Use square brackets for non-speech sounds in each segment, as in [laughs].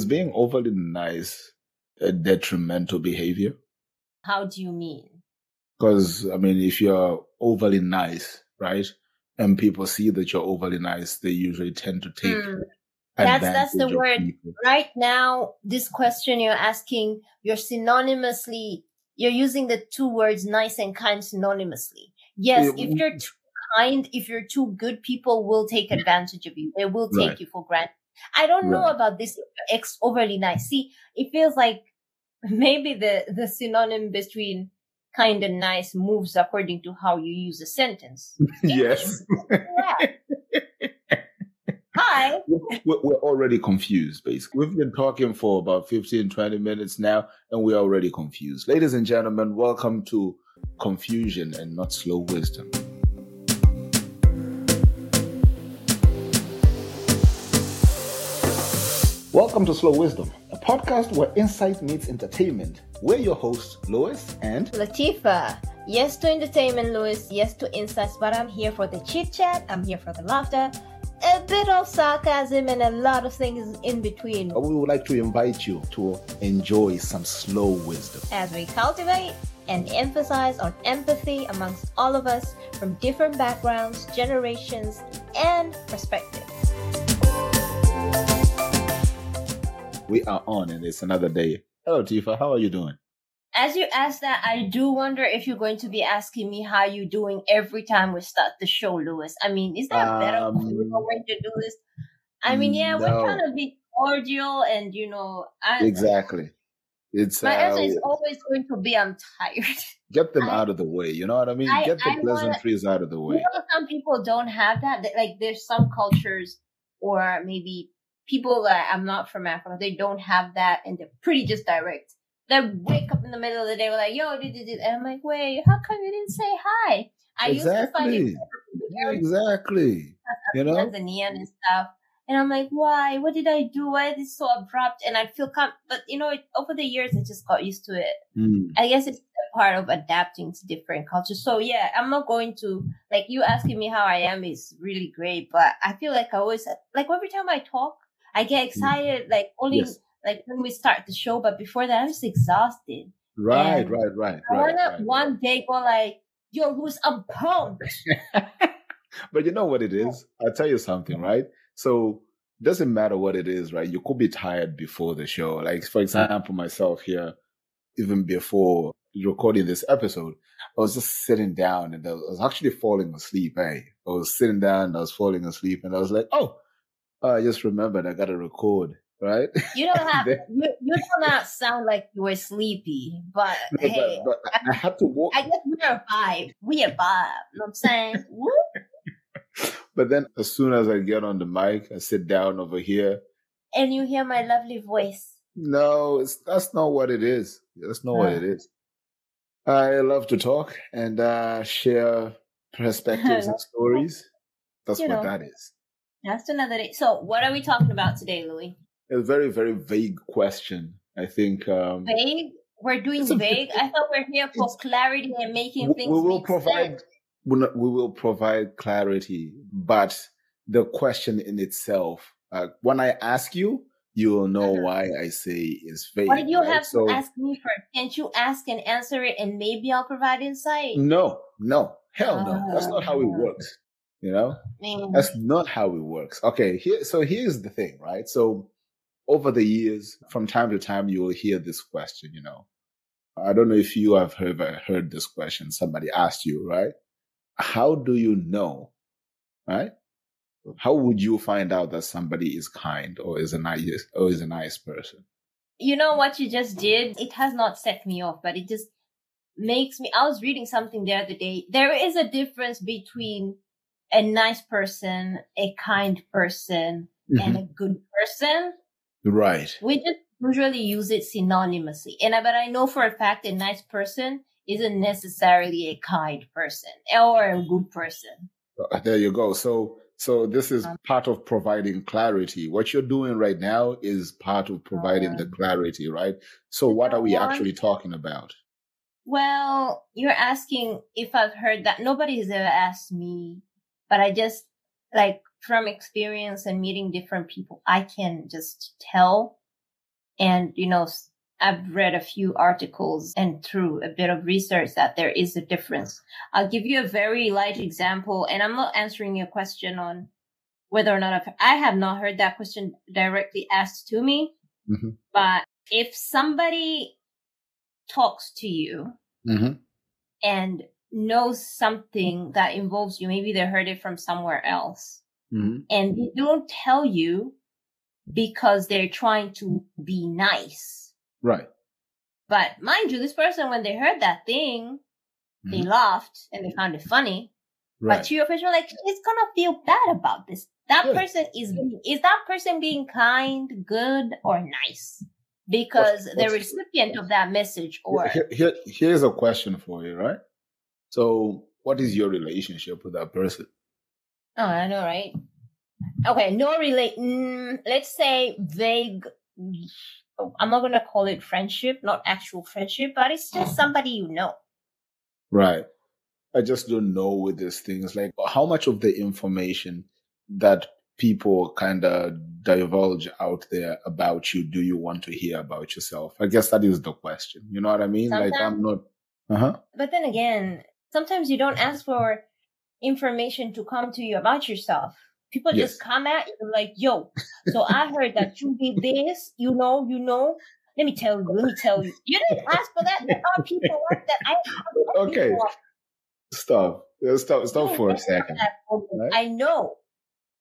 is being overly nice a detrimental behavior? How do you mean? Because, I mean, if you're overly nice, right? And people see that you're overly nice, they usually tend to take Mm. That's that's the word. people. Right now, this question you're asking, you're synonymously, you're using the two words nice and kind synonymously. Yes, Yeah, if you're too kind, if you're too good, people will take advantage of you. They will take Right. you for granted. I don't know about this ex overly nice. See, it feels like [laughs] maybe the, the synonym between kind and nice moves according to how you use a sentence. [laughs] yes. Hi. [laughs] We're we're already confused, basically. We've been talking for about 15, 20 minutes now, and we're already confused. Ladies and gentlemen, welcome to Confusion and Not Slow Wisdom. Welcome to Slow Wisdom, a podcast where insight meets entertainment. We're your hosts, Louis and Latifa. Yes to entertainment, Louis. Yes to insights, but I'm here for the chit chat. I'm here for the laughter, a bit of sarcasm, and a lot of things in between we would like to invite you to enjoy some slow wisdom. as we cultivate and emphasize on empathy amongst all of us from different backgrounds, generations, and perspectives. We are on, and it's another day. Hello, Tifa. How are you doing? As you ask that, I do wonder if you're going to be asking me how you're doing every time we start the show, Louis. I mean, is that better? Um, know when to do this. I mean, yeah, we're no. trying to be cordial, and you know, I, Exactly. It's my uh, answer is always going to be, I'm tired. get them I- out of the way. You know what I mean? I- get the I wanna- pleasantries out of the You way. know, some people don't have. That, Like, there's some cultures, or maybe people that I'm not from Africa, they don't have that, and they're pretty just direct. They wake up in the middle of the day, we're like, "Yo, did, did, did," and I'm like, "Wait, how come you didn't say hi?" I used to find it Exactly. Exactly. You know? Tanzanian and stuff. And I'm like, why? What did I do? Why is this so abrupt? And I feel com- but you know, it, over the years, I just got used to it. Mm. I guess it's a part of adapting to different cultures. So yeah, I'm not going to like you asking me how I am is really great, but I feel like I always like every time I talk, I get mm. excited. Like only Yes. like when we start the show, but before that, I'm just exhausted. Right, And right, right, I wanna right. one day go like, yo, Louis, I'm pumped. [laughs] but you know what it is? I'll tell you something, mm-hmm. right? So doesn't matter what it is, right? You could be tired before the show. Like for example, myself here, even before recording this episode, I was just sitting down and I was actually falling asleep. Hey, I was sitting down and I was falling asleep and I was like, oh, I just remembered I got to record, right? You don't [laughs] have Then- you, you do not sound like you were sleepy, but [laughs] No, hey, but, but I had to walk. I guess we're a vibe. We a vibe. You know what I'm saying? [laughs] But then as soon as I get on the mic, I sit down over here. and you hear my lovely voice. No, it's, that's not what it is. That's not what Ah. it is. I love to talk and uh, share perspectives and stories. That's You what know. that is. That's another day. So, what are we talking about today, Louis? A very, very vague question. I think um, Vague? We're doing It's vague. I thought we're here for clarity and making things we will provide sense. we will- provide clarity, but the question in itself, uh, when I ask you, you will know Uh-huh. why I say is vague. Why do you right? have So- to ask me first? Can't you ask and answer it, and maybe I'll provide insight? No, no, hell no. That's not how it Ah. works. You know, Man, that's not how it works. Okay, here. So here's the thing, right? So over the years, from time to time, you will hear this question. You know, I don't know if you have ever heard this question. Somebody asked you, right? How do you know, right? How would you find out that somebody is kind or is a nice or is a nice person? you know what you just did? It has not set me off, but it just makes me. I was reading something the other day. There is a difference between a nice person, a kind person, and a good person. Right. We just usually use it synonymously. And I, but I know for a fact a nice person isn't necessarily a kind person or a good person. Uh, There you go. So, so this is Um, part of providing clarity. What you're doing right now is part of providing the Um, clarity, right? So, what are we what? actually talking about? Well, you're asking if I've heard that. Nobody has ever asked me, but I just like from experience and meeting different people, I can just tell And, you know, I've read a few articles and through a bit of research that there is a difference. I'll give you a very light example, and I'm not answering your question on whether or not I've, I have not heard that question directly asked to me. Mm-hmm. But if somebody talks to you mm-hmm. and knows something that involves you, maybe they heard it from somewhere else, mm-hmm. and they don't tell you because they're trying to be nice. Right. But mind you, this person, when they heard that thing, they mm-hmm. laughed and they found it funny. Right. But to your face, like, he's gonna feel bad about this. That yeah. person is is that person being kind, good, or nice? Because what's, what's, the recipient of that message or here, here, here's a question for you, right? So what is your relationship with that person? Oh, I know, right? Okay, no relate. Mm, let's say vague. I'm not gonna call it friendship, not actual friendship, but it's just somebody you know. Right. I just don't know with these things. Like, how much of the information that people kind of divulge out there about you do you want to hear about yourself? I guess that is the question. You know what I mean? Sometimes, like, I'm not. Uh huh. But then again, sometimes you don't ask for information to come to you about yourself. People yes. just come at you like, yo, so I heard that you did this, you know, you know. Let me tell you, let me tell you. You didn't ask for that. There are people like that. I okay. Stop. Stop. Stop for a second. Right? I know.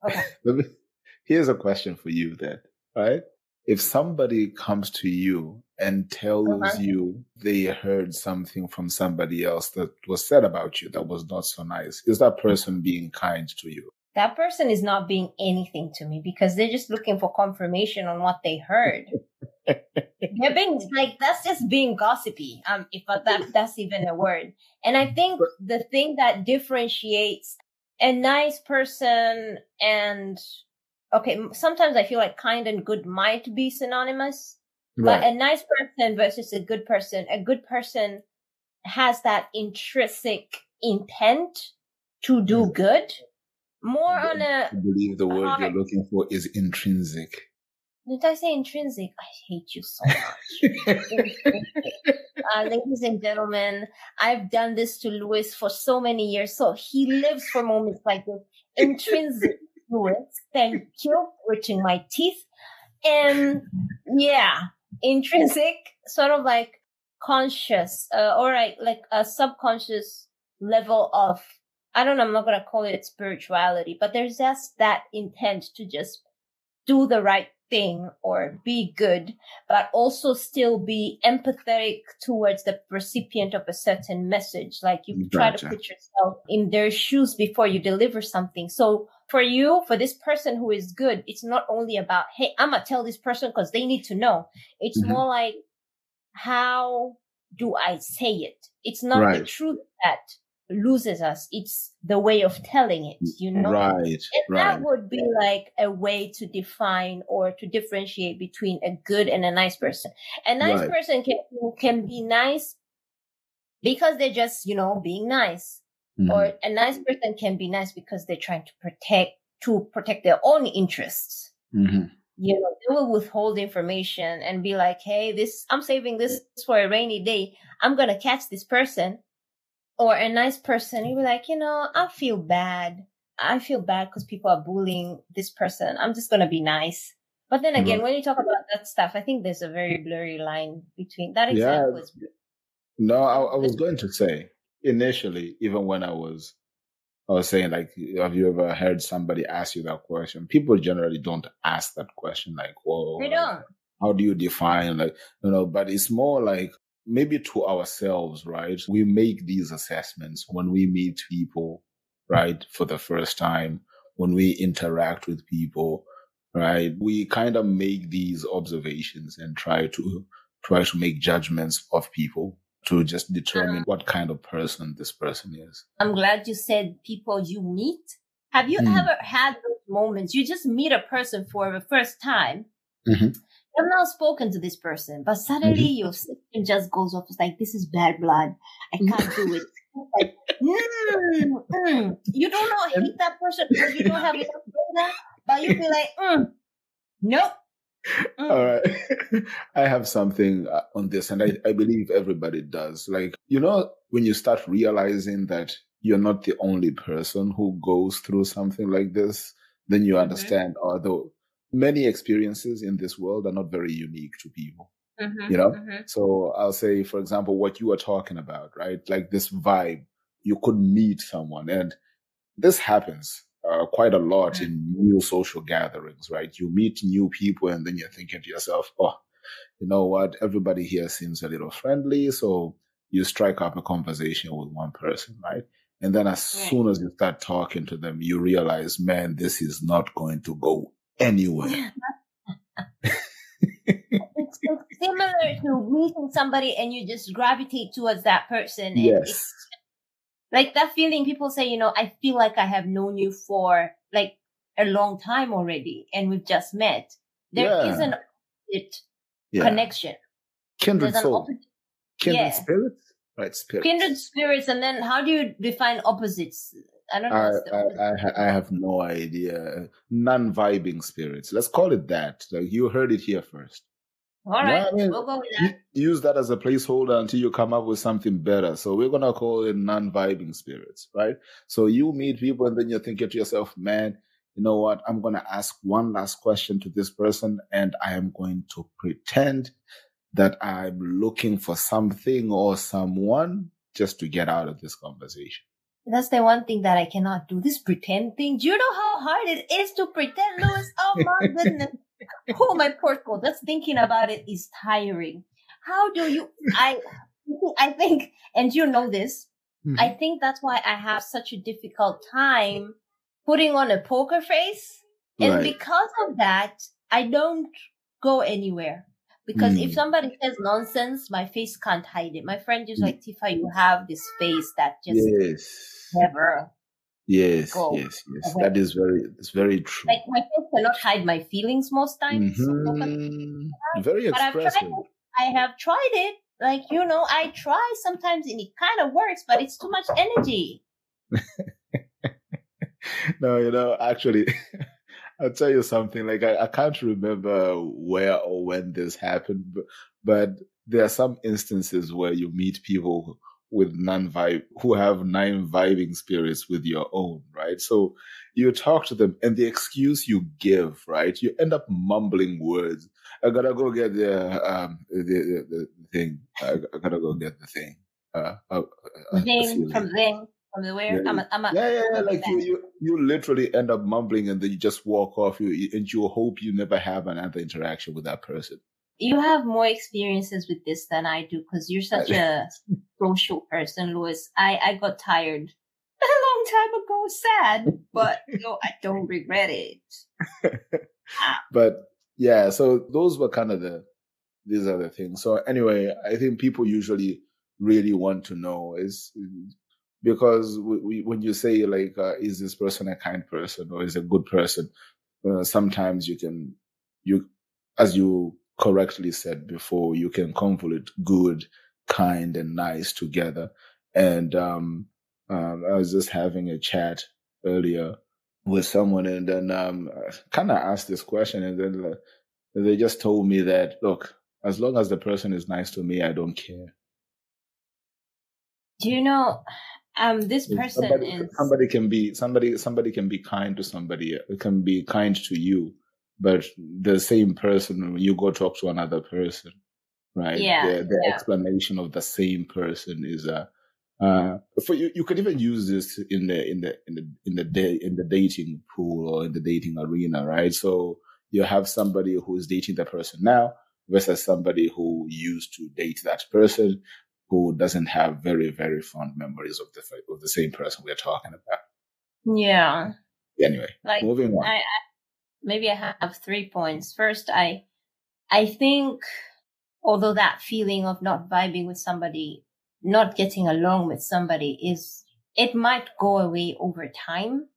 Okay. [laughs] Me, here's a question for you then, right? If somebody comes to you and tells uh-huh. you they heard something from somebody else that was said about you that was not so nice, is that person being kind to you? That person is not being anything to me because they're just looking for confirmation on what they heard. they're being like that's just being gossipy. Um, if that that's even a word. And I think the thing that differentiates a nice person and okay, sometimes I feel like kind and good might be synonymous. Right. But a nice person versus a good person, a good person has that intrinsic intent to do good. More on a. I believe the word you're looking for is intrinsic. Did I say intrinsic? I hate you so much. uh, ladies and gentlemen, I've done this to Louis for so many years. So he lives for moments like this. Intrinsic, [laughs] Louis. Thank you. Reaching my teeth. And yeah, intrinsic, sort of like conscious, uh, or like, like a subconscious level of, I don't know, I'm not going to call it spirituality, but there's just that intent to just do the right thing or be good, but also still be empathetic towards the recipient of a certain message. Like you gotcha. try to put yourself in their shoes before you deliver something. So for you, for this person who is good, it's not only about, hey, I'm gonna tell this person because they need to know. It's mm-hmm. more like, how do I say it? It's not right. the truth that loses us. It's the way of telling it, you know? Right. And right. that would be like a way to define or to differentiate between a good and a nice person. A nice right. person can, can be nice because they're just, you know, being nice. Mm-hmm. Or a nice person can be nice because they're trying to protect, to protect their own interests. Mm-hmm. You know, they will withhold information and be like, Hey, this, I'm saving this for a rainy day. I'm to catch this person or a nice person, you'd be like, you know, I feel bad. I feel bad because people are bullying this person. I'm just going to be nice. But then again, mm-hmm. when you talk about that stuff, I think there's a very blurry line between that example. Yeah. Is, no, I, I was going to say initially, even when I was, I was saying like, have you ever heard somebody ask you that question? People generally don't ask that question. Like, well, they don't. How do you define like, you know, but it's more like, maybe to ourselves, right? We make these assessments when we meet people, right? For the first time, when we interact with people, right? We kind of make these observations and try to, try to make judgments of people to just determine what kind of person this person is. I'm glad you said people you meet. Have you mm. ever had those moments? You just meet a person for the first time. Mm-hmm. I've not spoken to this person, but suddenly mm-hmm. your system just goes off. It's like, this is bad blood. I [laughs] can't do it. Like, mm, mm. You don't know hate that person because you don't have [laughs] enough data, but you'll be like, mm, nope, All right. [laughs] I have something uh, on this, and I, I believe everybody does. Like, you know, when you start realizing that you're not the only person who goes through something like this, then you Mhm. understand, although many experiences in this world are not very unique to people. Mhm, You know? mhm. So I'll say, for example, what you were talking about, right? Like this vibe, you could meet someone and this happens uh, quite a lot in new social gatherings, right? You meet new people and then you're thinking to yourself, oh, you know what? Everybody here seems a little friendly. So you strike up a conversation with one person, right? And then as Right. soon as you start talking to them, you realize, man, this is not going to go anywhere. it's, it's similar to meeting somebody and you just gravitate towards that person. And Yes. like that feeling people say, you know, I feel like I have known you for like a long time already and we've just met. There is Yeah. an opposite Yeah. connection. Kindred There's soul. opposite Kindred yeah. spirits? Right, spirits. kindred spirits. And then how do you define opposites? I don't know. I, I. I, I have no idea. Non-vibing spirits. Let's call it that. Like you heard it here first. All right. Mean, we'll go with that. Use that as a placeholder until you come up with something better. So we're gonna call it non-vibing spirits, right? So you meet people and then you're thinking to yourself, man, you know what? I'm gonna ask one last question to this person, and I am going to pretend that I'm looking for something or someone just to get out of this conversation. That's the one thing that I cannot do. This pretend thing. Do you know how hard it is to pretend, Louis? Oh my [laughs] goodness. Oh my poor soul. Just thinking about it is tiring. How do you I I think and you know this. I think that's why I have such a difficult time putting on a poker face. And Right. because of that, I don't go anywhere. Because if Mm. somebody says nonsense, my face can't hide it. My friend is like, Tifa, you have this face that just yes. Never Yes, go yes, yes. That is very, it's very true. like my face cannot hide my feelings most times. So poker- Mhm. Very But I've tried expressive. I have tried it. Like, you know, I try sometimes and it kind of works, but it's too much energy. [laughs] no, you know, actually, [laughs] I'll tell you something. Like, I, I can't remember where or when this happened, but, but there are some instances where you meet people with non-vibe, who have non-vibing spirits with your own, right? So you talk to them and the excuse you give, right? You end up mumbling words. I gotta go get the, um, the, the, the thing. I, I gotta go get the thing. Uh, uh, uh, Zing from me. zing from the where? Yeah, I'm a, I'm a, yeah, yeah, yeah. Like you, you, you literally end up mumbling, and then you just walk off. You and you hope you never have another interaction with that person. You have more experiences with this than I do because you're such [laughs] a social person, Louis. I, I got tired [laughs] a long time ago, sad, but you know, I don't regret it. [laughs] But yeah, so those were kind of the these are the things. So anyway, I think people usually really want to know is because we, we, when you say like, uh, is this person a kind person or is a good person? Uh, sometimes you can you as you correctly said before, you can convolute good, kind, and nice together. And um, um, I was just having a chat earlier with someone, and then um, kind of asked this question, and then uh, they just told me that, look, as long as the person is nice to me, I don't care. Do you know, um, this person somebody, is somebody can be somebody somebody can be kind to somebody it can be kind to you but the same person when you go talk to another person right Yeah, the, the yeah. explanation of the same person is uh uh for you you could even use this in the in the in the in the day in the dating pool or in the dating arena right so you have somebody who is dating that person now versus somebody who used to date that person who doesn't have very very fond memories of the of the same person we're talking about. yeah. Anyway, Like moving on. I, I maybe I have three points. First, I I think although that feeling of not vibing with somebody, not getting along with somebody is it might go away over time.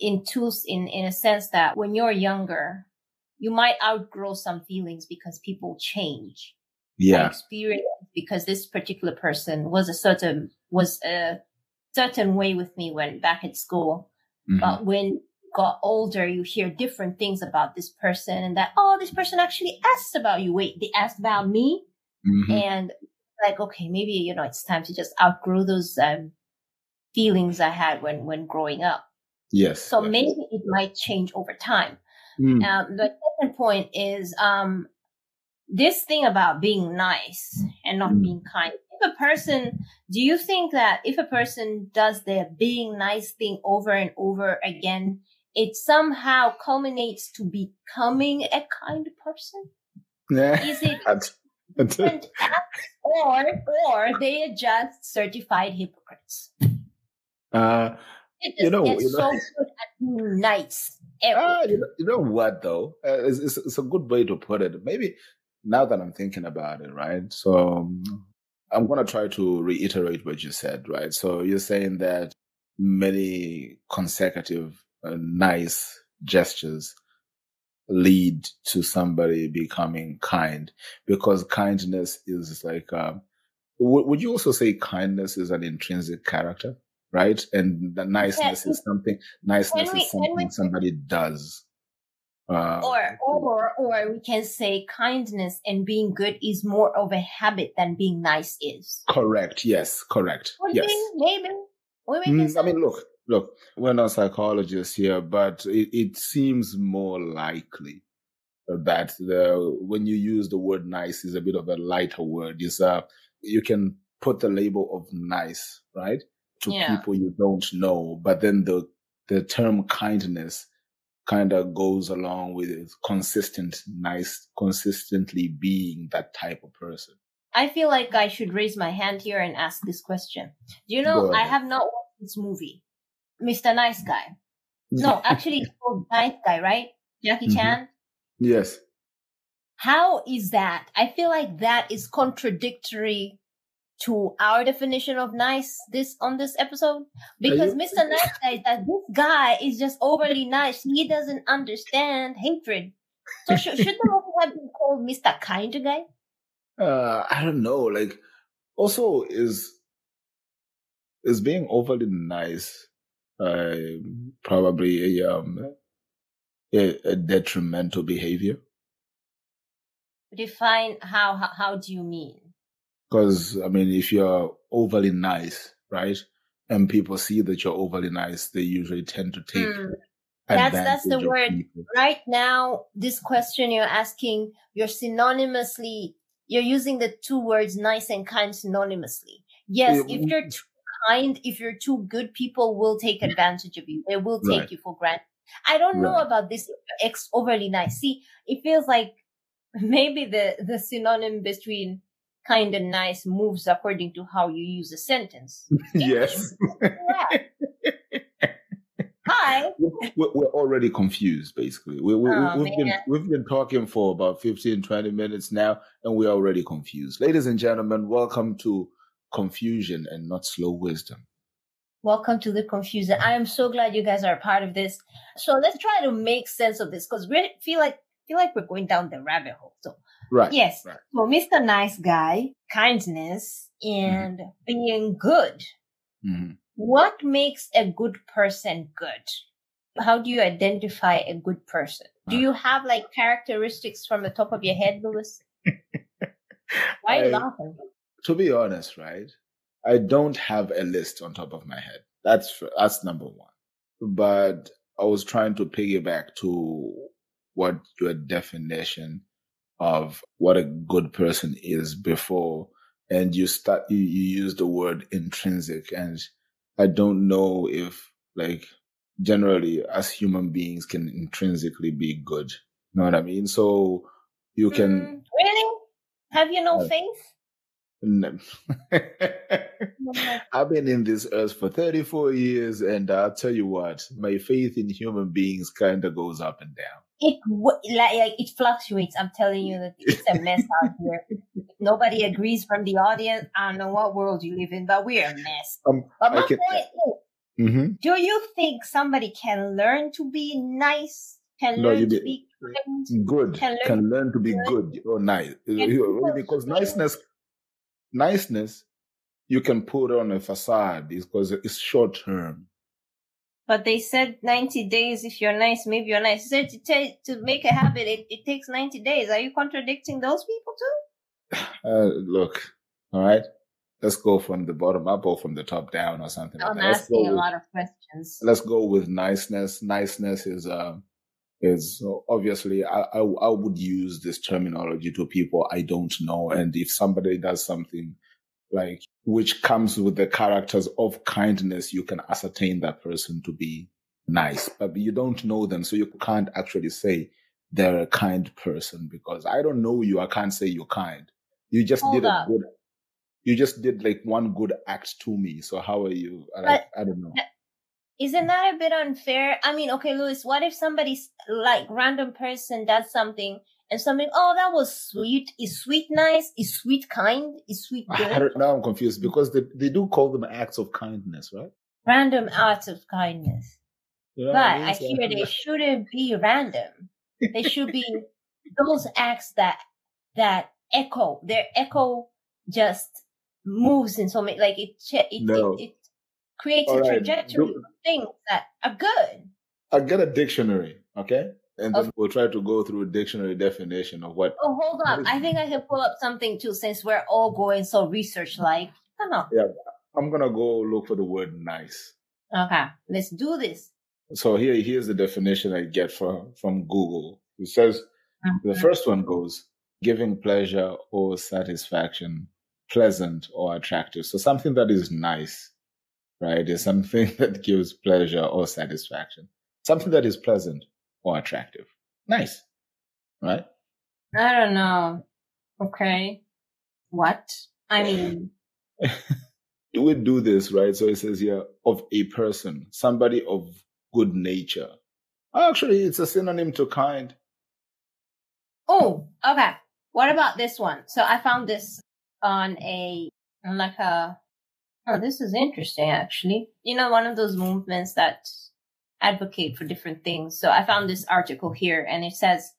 In tools, in in a sense that when you're younger, you might outgrow some feelings because people change. Yeah, Experience because this particular person was a certain was a certain way with me when back at school. mhm, But when got older, you hear different things about this person and that, oh, this person actually asked about you. Wait, they asked about me? Mhm. And like, okay, maybe, you know, it's time to just outgrow those um, feelings I had when, when growing up. Yes. So yes. maybe it might change over time. Mm. Um, the second point is um, this thing about being nice and not Mm. being kind. If a person, do you think that if a person does their being nice thing over and over again, it somehow culminates to becoming a kind person? Yeah. Is it [laughs] different acts, or or they are just certified hypocrites? uh, It You know, you know- so good at nice. Ah, you know, you know what though? Uh, it's, it's, it's a good way to put it. Maybe now that I'm thinking about it, right? So um, I'm going to try to reiterate what you said, right? So you're saying that many consecutive uh, nice gestures lead to somebody becoming kind because kindness is like, um, w- would you also say kindness is an intrinsic character? Right. And the niceness is something, niceness we- is can we- something somebody does. Uh, or or or we can say kindness and being good is more of a habit than being nice is. correct. Yes. Correct. Would yes. be, maybe. Making Mm, I mean, look, look, we're not psychologists here, but it, it seems more likely that the when you use the word nice is a bit of a lighter word. Is uh you can put the label of nice, right? To Yeah. people you don't know, but then the the term kindness kind of goes along with consistent, nice, consistently being that type of person. I feel like I should raise my hand here and ask this question. Do you know I have not watched this movie, Mr. Nice Guy. No, [laughs] actually, it's called Nice Guy, right? Jackie Mhm. Chan. yes. How is that? I feel like that is contradictory to our definition of nice this on this episode because Mr. [laughs] Nice Guy is that this guy is just overly nice. He doesn't understand hatred. So should, should the movie have been called Mr. Kind Guy? uh i don't know like also is is being overly nice uh probably a um a, a detrimental behavior Define how how, how do you mean? because i mean if you're overly nice right and people see that you're overly nice they usually tend to take Hmm. That's- that's the word. people. Right now, this question you're asking, you're synonymously you're using the two words nice and kind synonymously. Yes, if you're kind, if you're too good, people will take mm. advantage of you. They will take Right. you for granted. I don't know about this ex overly nice. See, it feels like [laughs] maybe the the synonym between kind and nice moves according to how you use a sentence. [laughs] yes Hi. [laughs] we're, we're already confused basically we, we, Oh, we've been we've been talking for about 15 20 minutes now and we're already confused ladies and gentlemen welcome to confusion and not slow wisdom Welcome to the confusion. I am so glad you guys are a part of this. So let's try to make sense of this because we feel like feel like we're going down the rabbit hole. So right yes, right. so Mr. Nice Guy, kindness, and being good. Mhm. What makes a good person good? How do you identify a good person? Do you have like characteristics from the top of your head, Louis? [laughs] Why are you laughing? To be honest right i don't have a list on top of my head. That's that's number one. But i was trying to piggyback to what your definition of what a good person is before and you start you, you use the word intrinsic and i don't know if like generally as human beings can intrinsically be good. You know what i mean? So you can Mm, really? Have you no Uh, faith? No. [laughs] I've been in this earth for 34 years, and I'll tell you what, my faith in human beings kind of goes up and down. it like, it fluctuates. I'm telling you that it's a mess out [laughs] here. Nobody agrees from the audience. I don't know what world you live in, but we're a mess. Um, But my can, point is, hmm do you think somebody can learn to be nice? Can No, learn to did- be kind? good Can can learn- learn, to be good. good or nice because niceness, niceness, you can put on a facade because it's short term. But they said 90 days if you're nice, maybe you're nice. They said to, ta- to make a habit, it, it takes 90 days. Are you contradicting those people too? [sighs] Uh, look, all right. Let's go from the bottom up or from the top down or something I'm like asking a with- lot of questions. let's go with niceness. Niceness is uh, is obviously I, I I would use this terminology to people I don't know, and if somebody does something like which comes with the characters of kindness, you can ascertain that person to be nice, but you don't know them, so you can't actually say they're a kind person because I don't know you. I can't say you're kind. You just Hold did a good. You just did like one good act to me. So how are you? I, I don't know. Isn't that a bit unfair? I mean, okay, Louis, what if somebody's like random person does something and something, oh, that was sweet. Is sweet nice? Is sweet kind? Is sweet [laughs] I good? don't, now I'm confused because they, they do call them acts of kindness, right? Random acts of kindness. You know But I mean? I hear they [laughs] shouldn't be random. They should be those acts that that echo. Their echo just moves in so many like it it, No. it, it creates All a right, trajectory do- of things that are good. I'll get a dictionary, okay? And then we'll try to go through a dictionary definition of what. Oh, hold up. is- I think I can pull up something too since we're all going so research like. Come on. I'm gonna go look for the word nice. Okay, let's do this. So here, here's the definition I get from from Google. It says the Mhm. first one goes giving pleasure or satisfaction, pleasant or attractive. So something that is nice, right, is something [laughs] that gives pleasure or satisfaction. Something that is pleasant or attractive. Nice, right? I don't know. Okay. What? I mean, [laughs] Do we do this, right? So it says here of a person, somebody of good nature. Actually, it's a synonym to kind. oh, okay. What about this one? So I found this on a, like a, oh, this is interesting actually. You know, one of those movements that advocate for different things. So I found this article here and it says,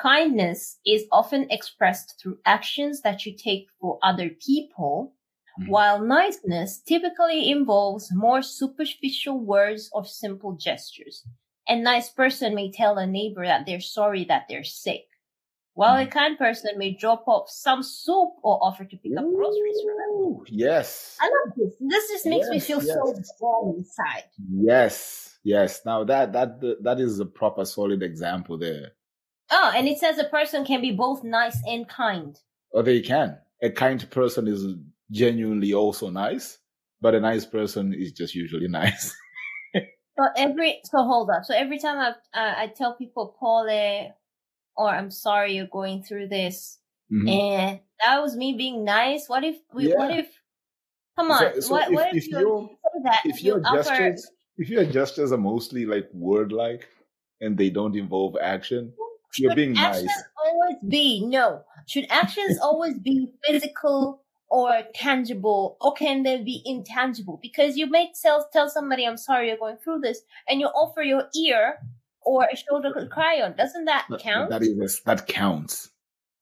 kindness is often expressed through actions that you take for other people, Mhm. while niceness typically involves more superficial words or simple gestures. A nice person may tell a neighbor that they're sorry that they're sick, while a kind person may drop off some soup or offer to pick up groceries for them. Yes. I love this. This just makes me Yes, feel so yes. warm inside. Yes. Yes. Now that that that is a proper solid example there. Oh, and it says a person can be both nice and kind. Oh, they can. A kind person is genuinely also nice, but a nice person is just usually [laughs] nice. So every so hold up. So every time I uh, I tell people Pole or I'm sorry you're going through this, Mhm. and that was me being nice. What if we? What if? Come on. So- so what, if, what if, if you that if you your offer? gestures if your gestures are mostly like word like and they don't involve action, you're being actions nice. always be no? Should actions [laughs] always be physical or tangible, or can they be intangible? Because you may tell tell somebody, "I'm sorry you're going through this," and you offer your ear or a shoulder to cry on. Doesn't that count? that is that counts.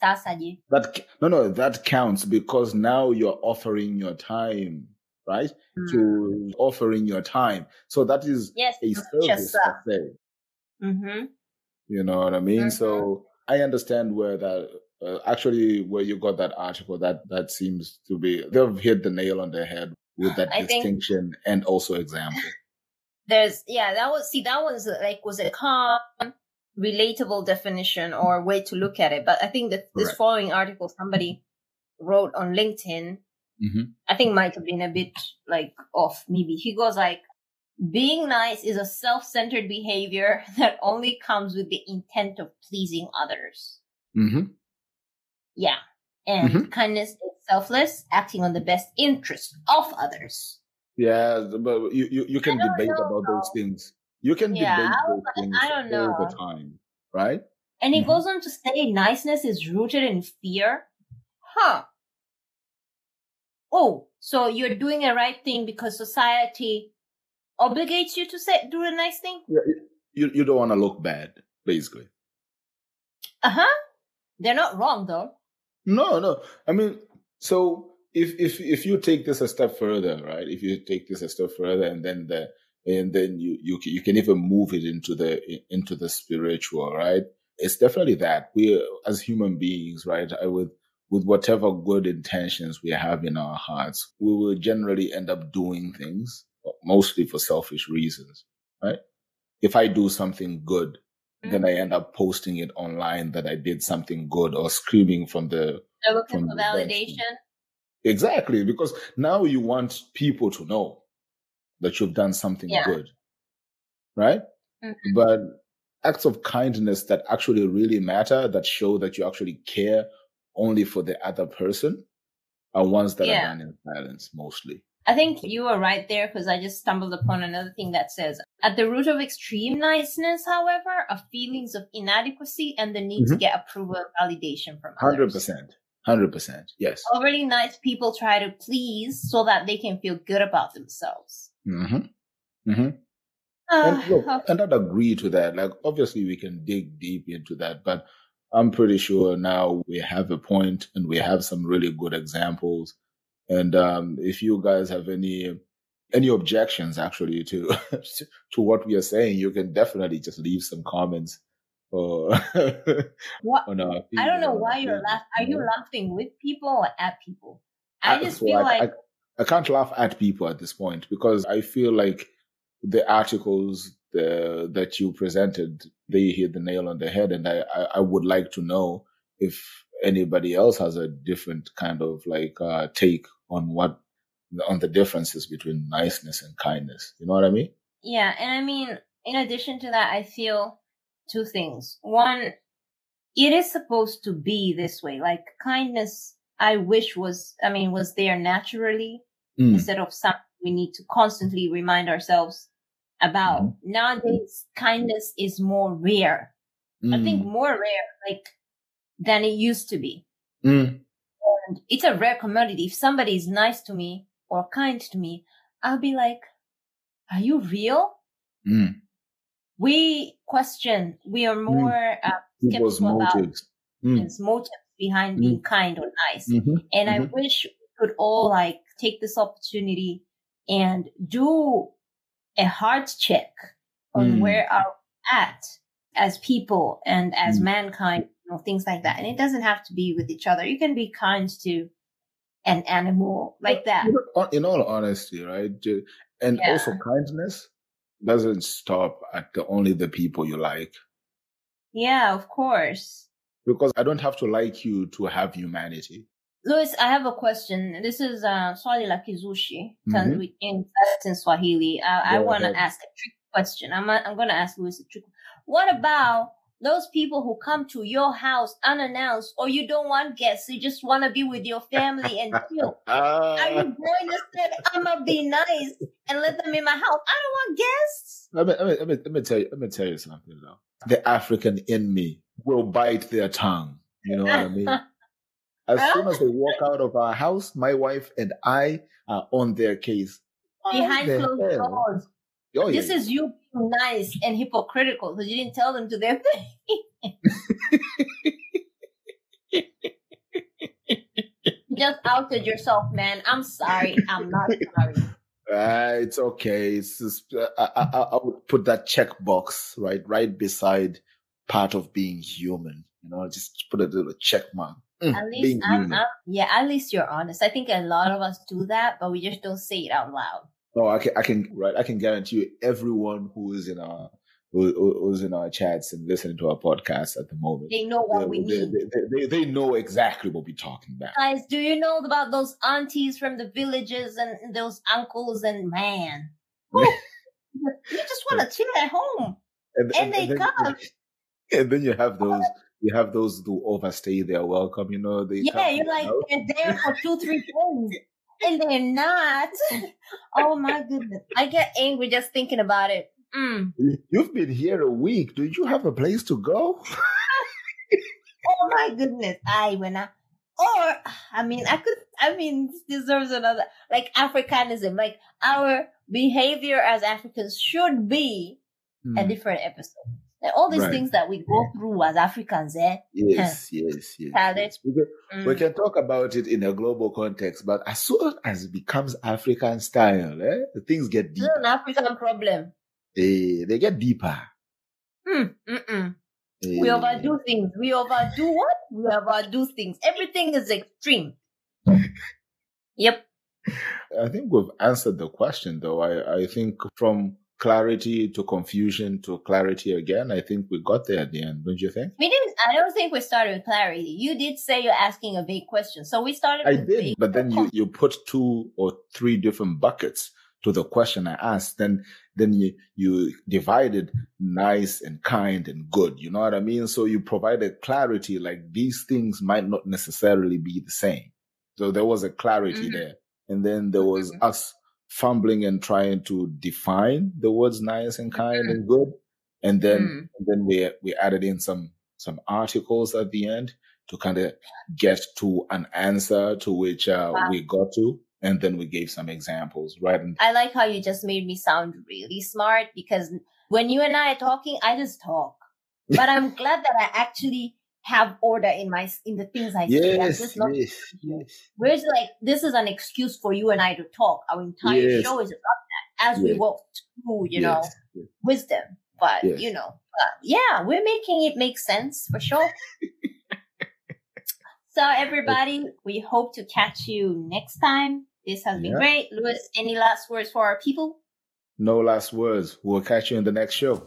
That's Sasaji. That no no that counts because now you're offering your time, right? To offering your time. So that is Yes, a service. Mm-hmm. You know what I mean? Mhm. So I understand where that uh, actually where you got that article. That that seems to be they've hit the nail on the head with that I think- distinction and also example. There's yeah, that was see that was like was a calm, relatable definition or way to look at it. But I think that this following article somebody wrote on LinkedIn, hmm I think might have been a bit like off. Maybe he goes like, being nice is a self-centered behavior [laughs] that only comes with the intent of pleasing others. hmm Yeah. And Mhm. kindness is selfless, acting on the best interest of others. Yeah, but you, you, you can debate know, about those things. You can Yeah, debate those like, things I don't all the time, right? And he Mhm. goes on to say niceness is rooted in fear. Huh. Oh, so you're doing the right thing because society obligates you to say do the nice thing? Yeah, you you don't want to look bad, basically. Uh-huh. They're not wrong though. No, no. I mean, so if if if you take this a step further, right? If you take this a step further, and then the and then you you you can even move it into the into the spiritual, right? It's definitely that we as human beings, right? I would with whatever good intentions we have in our hearts, we will generally end up doing things mostly for selfish reasons, right? If I do something good, mm-hmm. then I end up posting it online that I did something good or screaming from the They're looking from for the validation. Exactly, because now you want people to know that you've done something yeah. good, right? Mm-hmm. But acts of kindness that actually really matter, that show that you actually care only for the other person, are ones that yeah. are done in silence mostly. I think you were right there because I just stumbled upon another thing that says at the root of extreme niceness, however, are feelings of inadequacy and the need mm-hmm. to get approval and validation from others. 100%. 100%. Yes. Overly nice people try to please so that they can feel good about themselves. Mm-hmm. Mm-hmm. Uh, and look, okay. and I'd agree to that. Like, obviously, we can dig deep into that, but I'm pretty sure now we have a point and we have some really good examples. And um, if you guys have any any objections actually to [laughs] to what we are saying, you can definitely just leave some comments. [laughs] Or what? I don't know why you're laughing. Are you laughing with people or at people? I just feel like I, I can't laugh at people at this point because I feel like the articles the, that you presented, they hit the nail on the head. And I, I, I, would like to know if anybody else has a different kind of like uh, take on what on the differences between niceness and kindness. You know what I mean? Yeah, and I mean, in addition to that, I feel two things. One, it is supposed to be this way. Like kindness, I wish was, I mean, was there naturally mm. instead of something we need to constantly remind ourselves about. Mm. Nowadays, kindness is more rare. Mm. I think mm. more rare, like, than it used to be. Mm. And it's a rare commodity. If somebody is nice to me or kind to me, I'll be like, are you real? Mm. We question, we are more mm. uh, skeptical about motives. motives behind being kind or nice. Mm-hmm. And mm-hmm. I wish we could all like take this opportunity and do a heart check on mm. where are we at as people and as mm. mankind, you know, things like that. And it doesn't have to be with each other. You can be kind to an animal like that. In all honesty, right? And yeah. also kindness doesn't stop at the only the people you like. Yeah, of course. Because I don't have to like you to have humanity. Louis, I have a question. This is uh, swali la kizushi mm-hmm. in, in Swahili. I, I want to ask a trick question. I'm, I'm going to ask Louis a trick. What about those people who come to your house unannounced or you don't want guests, you just want to be with your family and chill. Uh, [laughs] Are you going to say, I'm going to be nice and let them in my house? I don't want guests. Let me, let me, let me, let me tell you, let me tell you something though. The African in me will bite their tongue. You know what I mean? [laughs] As soon as they walk out of our house, my wife and I are on their case. Behind closed doors. Oh, this yeah. is you being nice and hypocritical because you didn't tell them to their [laughs] face. just outed yourself, man. I'm sorry. I'm not [laughs] sorry. Uh, it's okay. It's just, uh, I, I, I would put that checkbox right, right beside part of being human. You know, just put a little check mark. Mm, at least, I'm, I'm, yeah, at least you're honest. I think a lot of us do that, but we just don't say it out loud. No, I can, I can, right? I can guarantee you, everyone who is in our who, who's in our chats and listening to our podcast at the moment. They know what they, we mean. They, they, they, know exactly what we're talking about. Guys, do you know about those aunties from the villages and those uncles and man? [laughs] you just want to chill at home. And, and, and they and then, come. [laughs] And then you have those you have those who overstay their welcome, you know. They yeah, you're like they're there for two, three [laughs] days, and they're not. [laughs] oh my goodness, I get angry just thinking about it. Mm. You've been here a week. Do you have a place to go? [laughs] oh my goodness, I when I or I mean, I could. I mean, deserves another like Africanism. Like our behavior as Africans should be mm. a different episode. All these Right. things that we go through as Africans, eh? Yes, [laughs] yes, yes. Yes. We, can, we Mm. can talk about it in a global context, but as soon as it becomes African style, eh, The things get deeper. an African problem. Eh, they get deeper. Hmm. Mm-mm. We Eh, overdo things. We overdo what? We overdo things. Everything is extreme. Yep. I think we've answered the question, though. I, I think from clarity to confusion to clarity again, I think we got there at the end, don't you think? We didn't. I don't think we started with clarity. You did say you're asking a big question, so we started. I did, but then you, you put two or three different buckets to the question I asked. Then, then you, you divided nice and kind and good. You know what I mean? So you provided clarity, like these things might not necessarily be the same. So there was a clarity Mhm. there. And then there was Mhm. us fumbling and trying to define the words nice and kind Mhm. and good. And then, Mm. and then we, we added in some, some articles at the end to kind of get to an answer to which uh, Wow. we got to. And then we gave some examples, right? And I like how you just made me sound really smart because when you and I are talking, I just talk. But I'm glad that I actually have order in my in the things I say. I'm yes, just not. yes, yes. Whereas, like, this is an excuse for you and I to talk. Our entire Yes. show is about that as we walk through, you know, yes, yes. wisdom. But Yes. you know, uh, yeah, we're making it make sense for sure. [laughs] so everybody, we hope to catch you next time. This has been Yeah. great. Louis, any last words for our people? No last words. We'll catch you in the next show.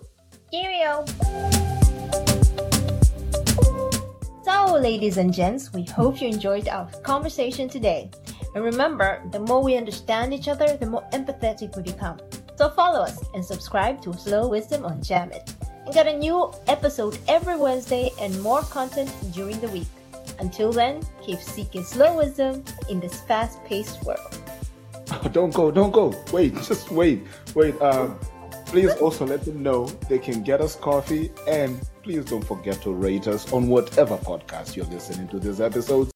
Cheerio. So, ladies and gents, we hope you enjoyed our conversation today. And remember, the more we understand each other, the more empathetic we become. So follow us and subscribe to Slow Wisdom on Jamit. And get a new episode every Wednesday and more content during the week. Until then, keep seeking slow wisdom in this fast-paced world. [laughs] don't go, don't go. Wait, [laughs] just wait, wait. Um, please also let them know they can get us coffee and please don't forget to rate us on whatever podcast you're listening to this episode.